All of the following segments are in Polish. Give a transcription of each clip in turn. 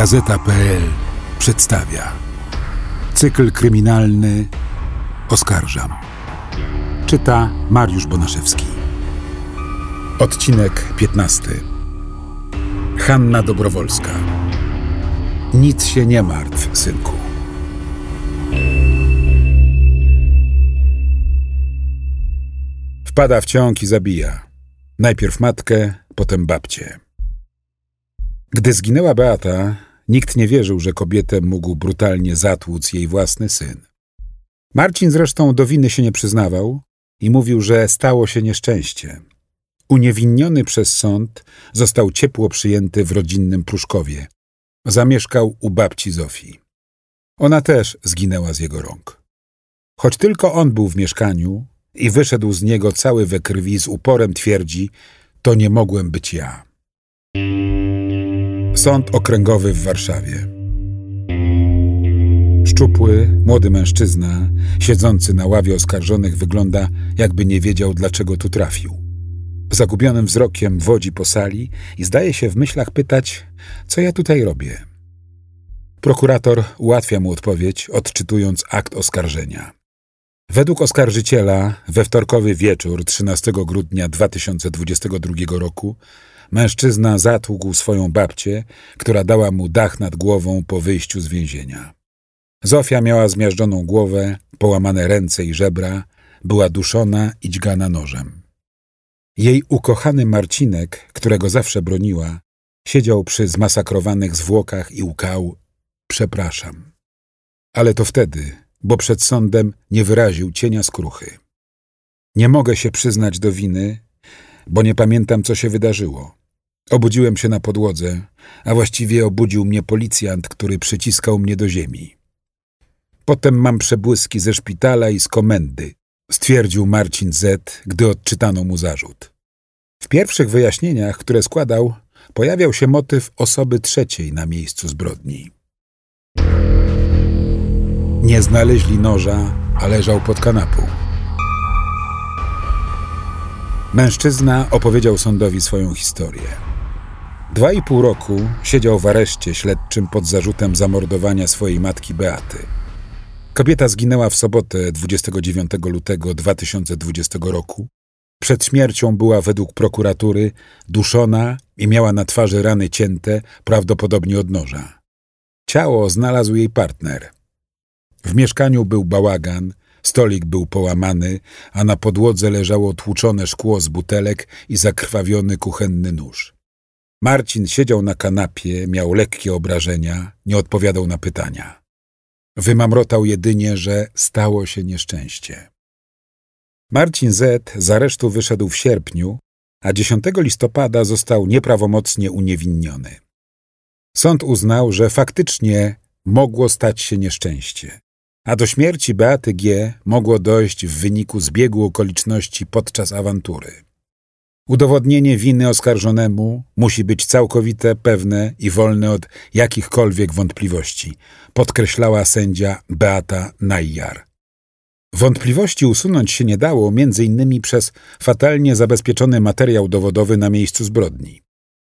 Gazeta.pl przedstawia cykl kryminalny Oskarżam. Czyta Mariusz Bonaszewski. Odcinek 15. Hanna Dobrowolska. Nic się nie martw, synku. Wpada w ciąg i zabija. Najpierw matkę, potem babcię. Gdy zginęła Beata, nikt nie wierzył, że kobietę mógł brutalnie zatłuc jej własny syn. Marcin zresztą do winy się nie przyznawał i mówił, że stało się nieszczęście. Uniewinniony przez sąd, został ciepło przyjęty w rodzinnym Pruszkowie. Zamieszkał u babci Zofii. Ona też zginęła z jego rąk. Choć tylko on był w mieszkaniu i wyszedł z niego cały we krwi, z uporem twierdzi, to nie mogłem być ja. Sąd Okręgowy w Warszawie. Szczupły, młody mężczyzna, siedzący na ławie oskarżonych, wygląda, jakby nie wiedział, dlaczego tu trafił. Zagubionym wzrokiem wodzi po sali i zdaje się w myślach pytać, co ja tutaj robię. Prokurator ułatwia mu odpowiedź, odczytując akt oskarżenia. Według oskarżyciela we wtorkowy wieczór 13 grudnia 2022 roku mężczyzna zatłukł swoją babcię, która dała mu dach nad głową po wyjściu z więzienia. Zofia miała zmiażdżoną głowę, połamane ręce i żebra, była duszona i dźgana nożem. Jej ukochany Marcinek, którego zawsze broniła, siedział przy zmasakrowanych zwłokach i łkał przepraszam. Ale to wtedy, bo przed sądem nie wyraził cienia skruchy. Nie mogę się przyznać do winy, bo nie pamiętam, co się wydarzyło. Obudziłem się na podłodze, a właściwie obudził mnie policjant, który przyciskał mnie do ziemi. Potem mam przebłyski ze szpitala i z komendy, stwierdził Marcin Z., gdy odczytano mu zarzut. W pierwszych wyjaśnieniach, które składał, pojawiał się motyw osoby trzeciej na miejscu zbrodni. Nie znaleźli noża, a leżał pod kanapą. Mężczyzna opowiedział sądowi swoją historię. Dwa i pół roku siedział w areszcie śledczym pod zarzutem zamordowania swojej matki Beaty. Kobieta zginęła w sobotę 29 lutego 2020 roku. Przed śmiercią była według prokuratury duszona i miała na twarzy rany cięte, prawdopodobnie od noża. Ciało znalazł jej partner. W mieszkaniu był bałagan, stolik był połamany, a na podłodze leżało tłuczone szkło z butelek i zakrwawiony kuchenny nóż. Marcin siedział na kanapie, miał lekkie obrażenia, nie odpowiadał na pytania. Wymamrotał jedynie, że stało się nieszczęście. Marcin Z. z aresztu wyszedł w sierpniu, a 10 listopada został nieprawomocnie uniewinniony. Sąd uznał, że faktycznie mogło stać się nieszczęście, a do śmierci Beaty G. mogło dojść w wyniku zbiegu okoliczności podczas awantury. Udowodnienie winy oskarżonemu musi być całkowite, pewne i wolne od jakichkolwiek wątpliwości, podkreślała sędzia Beata Najjar. Wątpliwości usunąć się nie dało innymi przez fatalnie zabezpieczony materiał dowodowy na miejscu zbrodni.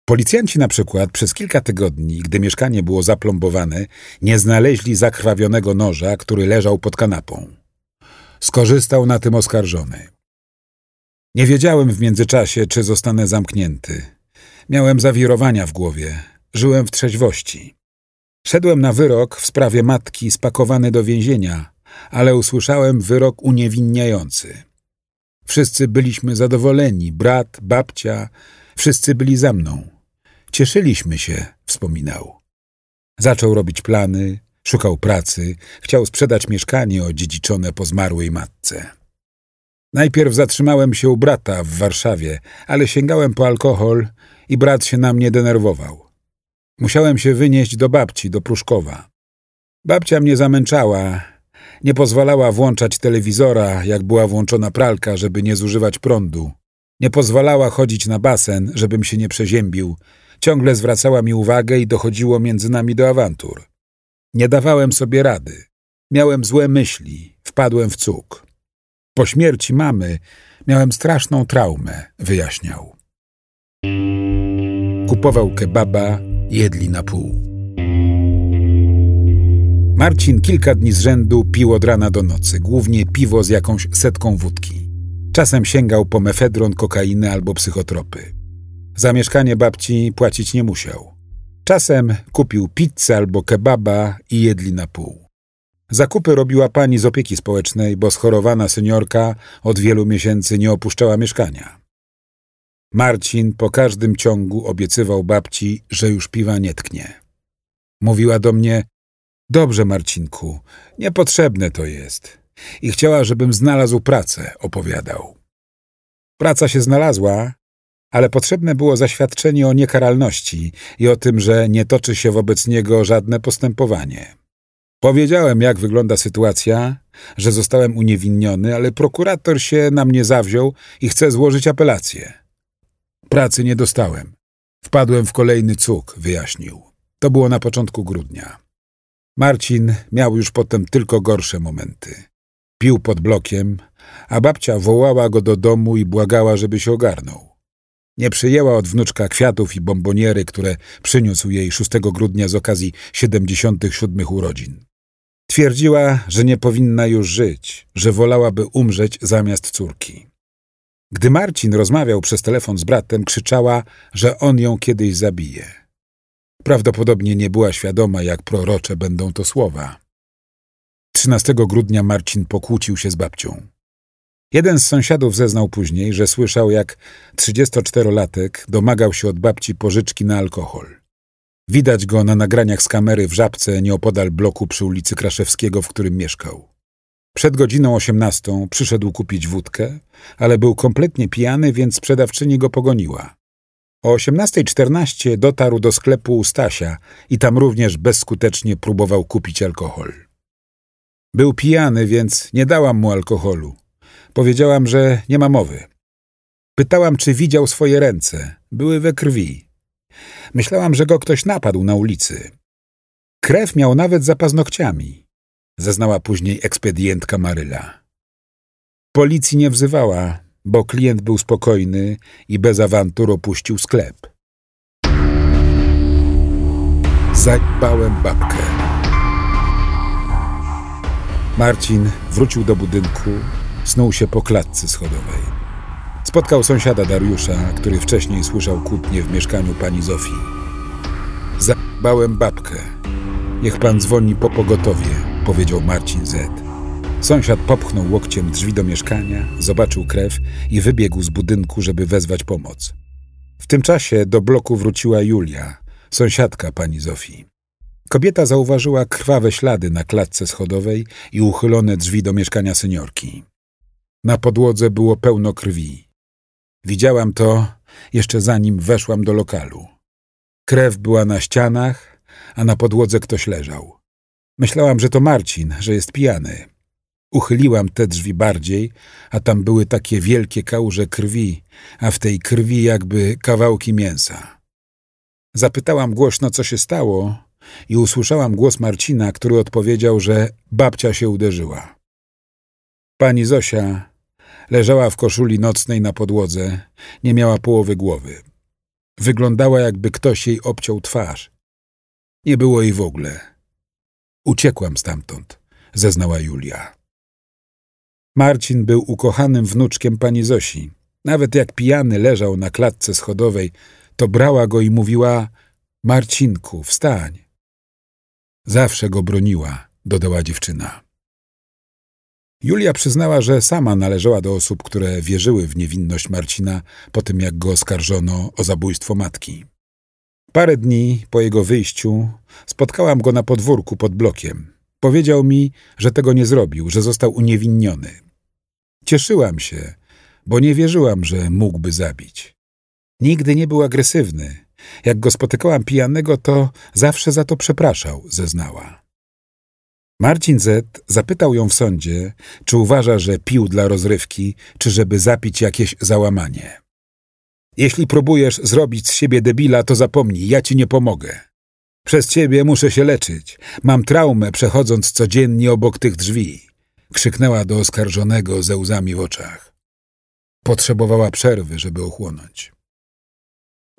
Policjanci na przykład przez kilka tygodni, gdy mieszkanie było zaplombowane, nie znaleźli zakrwawionego noża, który leżał pod kanapą. Skorzystał na tym oskarżony. Nie wiedziałem w międzyczasie, czy zostanę zamknięty. Miałem zawirowania w głowie. Żyłem w trzeźwości. Szedłem na wyrok w sprawie matki spakowany do więzienia, ale usłyszałem wyrok uniewinniający. Wszyscy byliśmy zadowoleni, brat, babcia, wszyscy byli za mną. Cieszyliśmy się, wspominał. Zaczął robić plany, szukał pracy, chciał sprzedać mieszkanie odziedziczone po zmarłej matce. Najpierw zatrzymałem się u brata w Warszawie, ale sięgałem po alkohol i brat się na mnie denerwował. Musiałem się wynieść do babci, do Pruszkowa. Babcia mnie zamęczała, nie pozwalała włączać telewizora, jak była włączona pralka, żeby nie zużywać prądu. Nie pozwalała chodzić na basen, żebym się nie przeziębił. Ciągle zwracała mi uwagę i dochodziło między nami do awantur. Nie dawałem sobie rady. Miałem złe myśli, wpadłem w cuk. Po śmierci mamy miałem straszną traumę, wyjaśniał. Kupował kebaba, jedli na pół. Marcin kilka dni z rzędu pił od rana do nocy, głównie piwo z jakąś setką wódki. Czasem sięgał po mefedron, kokainę albo psychotropy. Za mieszkanie babci płacić nie musiał. Czasem kupił pizzę albo kebaba i jedli na pół. Zakupy robiła pani z opieki społecznej, bo schorowana seniorka od wielu miesięcy nie opuszczała mieszkania. Marcin po każdym ciągu obiecywał babci, że już piwa nie tknie. Mówiła do mnie: Dobrze, Marcinku, niepotrzebne to jest. I chciała, żebym znalazł pracę, opowiadał. Praca się znalazła, ale potrzebne było zaświadczenie o niekaralności i o tym, że nie toczy się wobec niego żadne postępowanie. Powiedziałem, jak wygląda sytuacja, że zostałem uniewinniony, ale prokurator się na mnie zawziął i chce złożyć apelację. Pracy nie dostałem. Wpadłem w kolejny cuk, wyjaśnił. To było na początku grudnia. Marcin miał już potem tylko gorsze momenty. Pił pod blokiem, a babcia wołała go do domu i błagała, żeby się ogarnął. Nie przyjęła od wnuczka kwiatów i bomboniery, które przyniósł jej 6 grudnia z okazji 77 urodzin. Twierdziła, że nie powinna już żyć, że wolałaby umrzeć zamiast córki. Gdy Marcin rozmawiał przez telefon z bratem, krzyczała, że on ją kiedyś zabije. Prawdopodobnie nie była świadoma, jak prorocze będą to słowa. 13 grudnia Marcin pokłócił się z babcią. Jeden z sąsiadów zeznał później, że słyszał, jak 34-latek domagał się od babci pożyczki na alkohol. Widać go na nagraniach z kamery w Żabce nieopodal bloku przy ulicy Kraszewskiego, w którym mieszkał. Przed godziną 18 przyszedł kupić wódkę, ale był kompletnie pijany, więc sprzedawczyni go pogoniła. O 18.14 dotarł do sklepu u Stasia i tam również bezskutecznie próbował kupić alkohol. Był pijany, więc nie dałam mu alkoholu. Powiedziałam, że nie ma mowy. Pytałam, czy widział swoje ręce. Były we krwi. Myślałam, że go ktoś napadł na ulicy. Krew miał nawet za paznokciami, zeznała później ekspedientka Maryla. Policji nie wzywała, bo klient był spokojny i bez awantur opuścił sklep. Zajbałem babkę. Marcin wrócił do budynku, snuł się po klatce schodowej. Spotkał sąsiada Dariusza, który wcześniej słyszał kłótnie w mieszkaniu pani Zofii. Zajbałem babkę. Niech pan dzwoni po pogotowie, powiedział Marcin Z. Sąsiad popchnął łokciem drzwi do mieszkania, zobaczył krew i wybiegł z budynku, żeby wezwać pomoc. W tym czasie do bloku wróciła Julia, sąsiadka pani Zofii. Kobieta zauważyła krwawe ślady na klatce schodowej i uchylone drzwi do mieszkania seniorki. Na podłodze było pełno krwi. Widziałam to jeszcze zanim weszłam do lokalu. Krew była na ścianach, a na podłodze ktoś leżał. Myślałam, że to Marcin, że jest pijany. Uchyliłam te drzwi bardziej, a tam były takie wielkie kałuże krwi, a w tej krwi jakby kawałki mięsa. Zapytałam głośno, co się stało i usłyszałam głos Marcina, który odpowiedział, że babcia się uderzyła. Pani Zosia leżała w koszuli nocnej na podłodze, nie miała połowy głowy. Wyglądała, jakby ktoś jej obciął twarz. Nie było jej w ogóle. Uciekłam stamtąd, zeznała Julia. Marcin był ukochanym wnuczkiem pani Zosi. Nawet jak pijany leżał na klatce schodowej, to brała go i mówiła – Marcinku, wstań. Zawsze go broniła, dodała dziewczyna. Julia przyznała, że sama należała do osób, które wierzyły w niewinność Marcina po tym, jak go oskarżono o zabójstwo matki. Parę dni po jego wyjściu spotkałam go na podwórku pod blokiem. Powiedział mi, że tego nie zrobił, że został uniewinniony. Cieszyłam się, bo nie wierzyłam, że mógłby zabić. Nigdy nie był agresywny. Jak go spotykałam pijanego, to zawsze za to przepraszał, zeznała. Marcin Z. zapytał ją w sądzie, czy uważa, że pił dla rozrywki, czy żeby zapić jakieś załamanie. Jeśli próbujesz zrobić z siebie debila, to zapomnij, ja ci nie pomogę. Przez ciebie muszę się leczyć. Mam traumę przechodząc codziennie obok tych drzwi. Krzyknęła do oskarżonego ze łzami w oczach. Potrzebowała przerwy, żeby ochłonąć.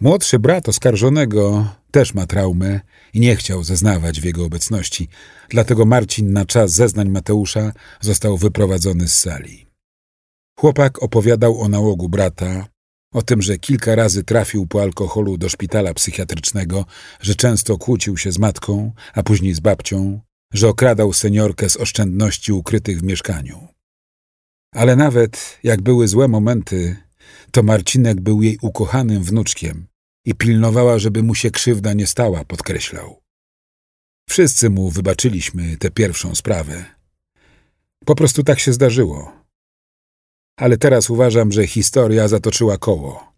Młodszy brat oskarżonego też ma traumę i nie chciał zeznawać w jego obecności, dlatego Marcin na czas zeznań Mateusza został wyprowadzony z sali. Chłopak opowiadał o nałogu brata, o tym, że kilka razy trafił po alkoholu do szpitala psychiatrycznego, że często kłócił się z matką, a później z babcią, że okradał seniorkę z oszczędności ukrytych w mieszkaniu. Ale nawet jak były złe momenty, to Marcinek był jej ukochanym wnuczkiem i pilnowała, żeby mu się krzywda nie stała, podkreślał. Wszyscy mu wybaczyliśmy tę pierwszą sprawę. Po prostu tak się zdarzyło. Ale teraz uważam, że historia zatoczyła koło.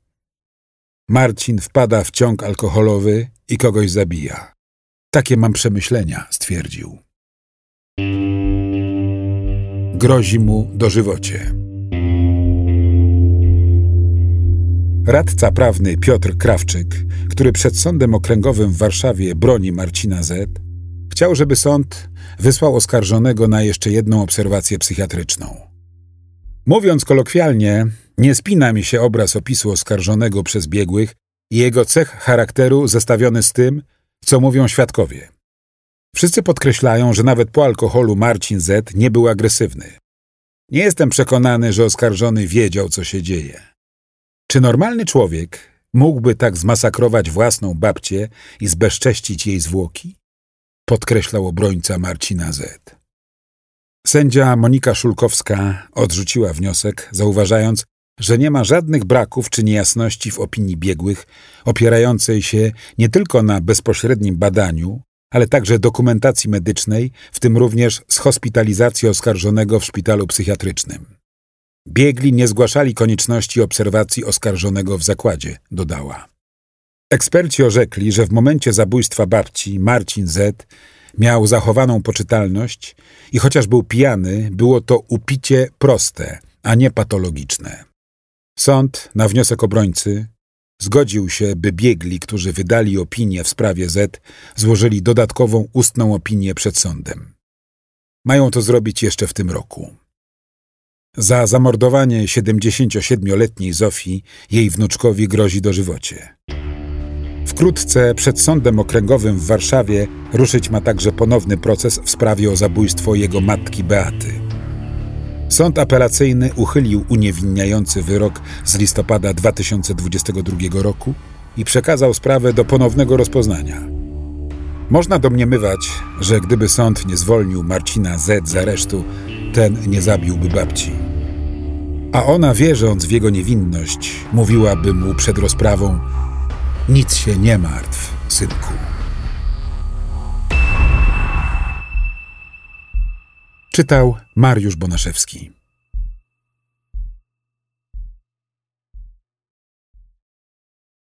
Marcin wpada w ciąg alkoholowy i kogoś zabija. Takie mam przemyślenia, stwierdził. Grozi mu dożywocie. Radca prawny Piotr Krawczyk, który przed sądem okręgowym w Warszawie broni Marcina Z., chciał, żeby sąd wysłał oskarżonego na jeszcze jedną obserwację psychiatryczną. Mówiąc kolokwialnie, nie spina mi się obraz opisu oskarżonego przez biegłych i jego cech charakteru zestawiony z tym, co mówią świadkowie. Wszyscy podkreślają, że nawet po alkoholu Marcin Z nie był agresywny. Nie jestem przekonany, że oskarżony wiedział, co się dzieje. Czy normalny człowiek mógłby tak zmasakrować własną babcię i zbezcześcić jej zwłoki? Podkreślał obrońca Marcina Z. Sędzia Monika Szulkowska odrzuciła wniosek, zauważając, że nie ma żadnych braków czy niejasności w opinii biegłych, opierającej się nie tylko na bezpośrednim badaniu, ale także dokumentacji medycznej, w tym również z hospitalizacji oskarżonego w szpitalu psychiatrycznym. Biegli nie zgłaszali konieczności obserwacji oskarżonego w zakładzie, dodała. Eksperci orzekli, że w momencie zabójstwa babci Marcin Z miał zachowaną poczytalność i chociaż był pijany, było to upicie proste, a nie patologiczne. Sąd, na wniosek obrońcy, zgodził się, by biegli, którzy wydali opinię w sprawie Z, złożyli dodatkową ustną opinię przed sądem. Mają to zrobić jeszcze w tym roku. Za zamordowanie 77-letniej Zofii jej wnuczkowi grozi dożywocie. Wkrótce przed sądem okręgowym w Warszawie ruszyć ma także ponowny proces w sprawie o zabójstwo jego matki Beaty. Sąd apelacyjny uchylił uniewinniający wyrok z listopada 2022 roku i przekazał sprawę do ponownego rozpoznania. Można domniemywać, że gdyby sąd nie zwolnił Marcina Z z aresztu, ten nie zabiłby babci. A ona, wierząc w jego niewinność, mówiłaby mu przed rozprawą: Nic się nie martw, synku. Czytał Mariusz Bonaszewski.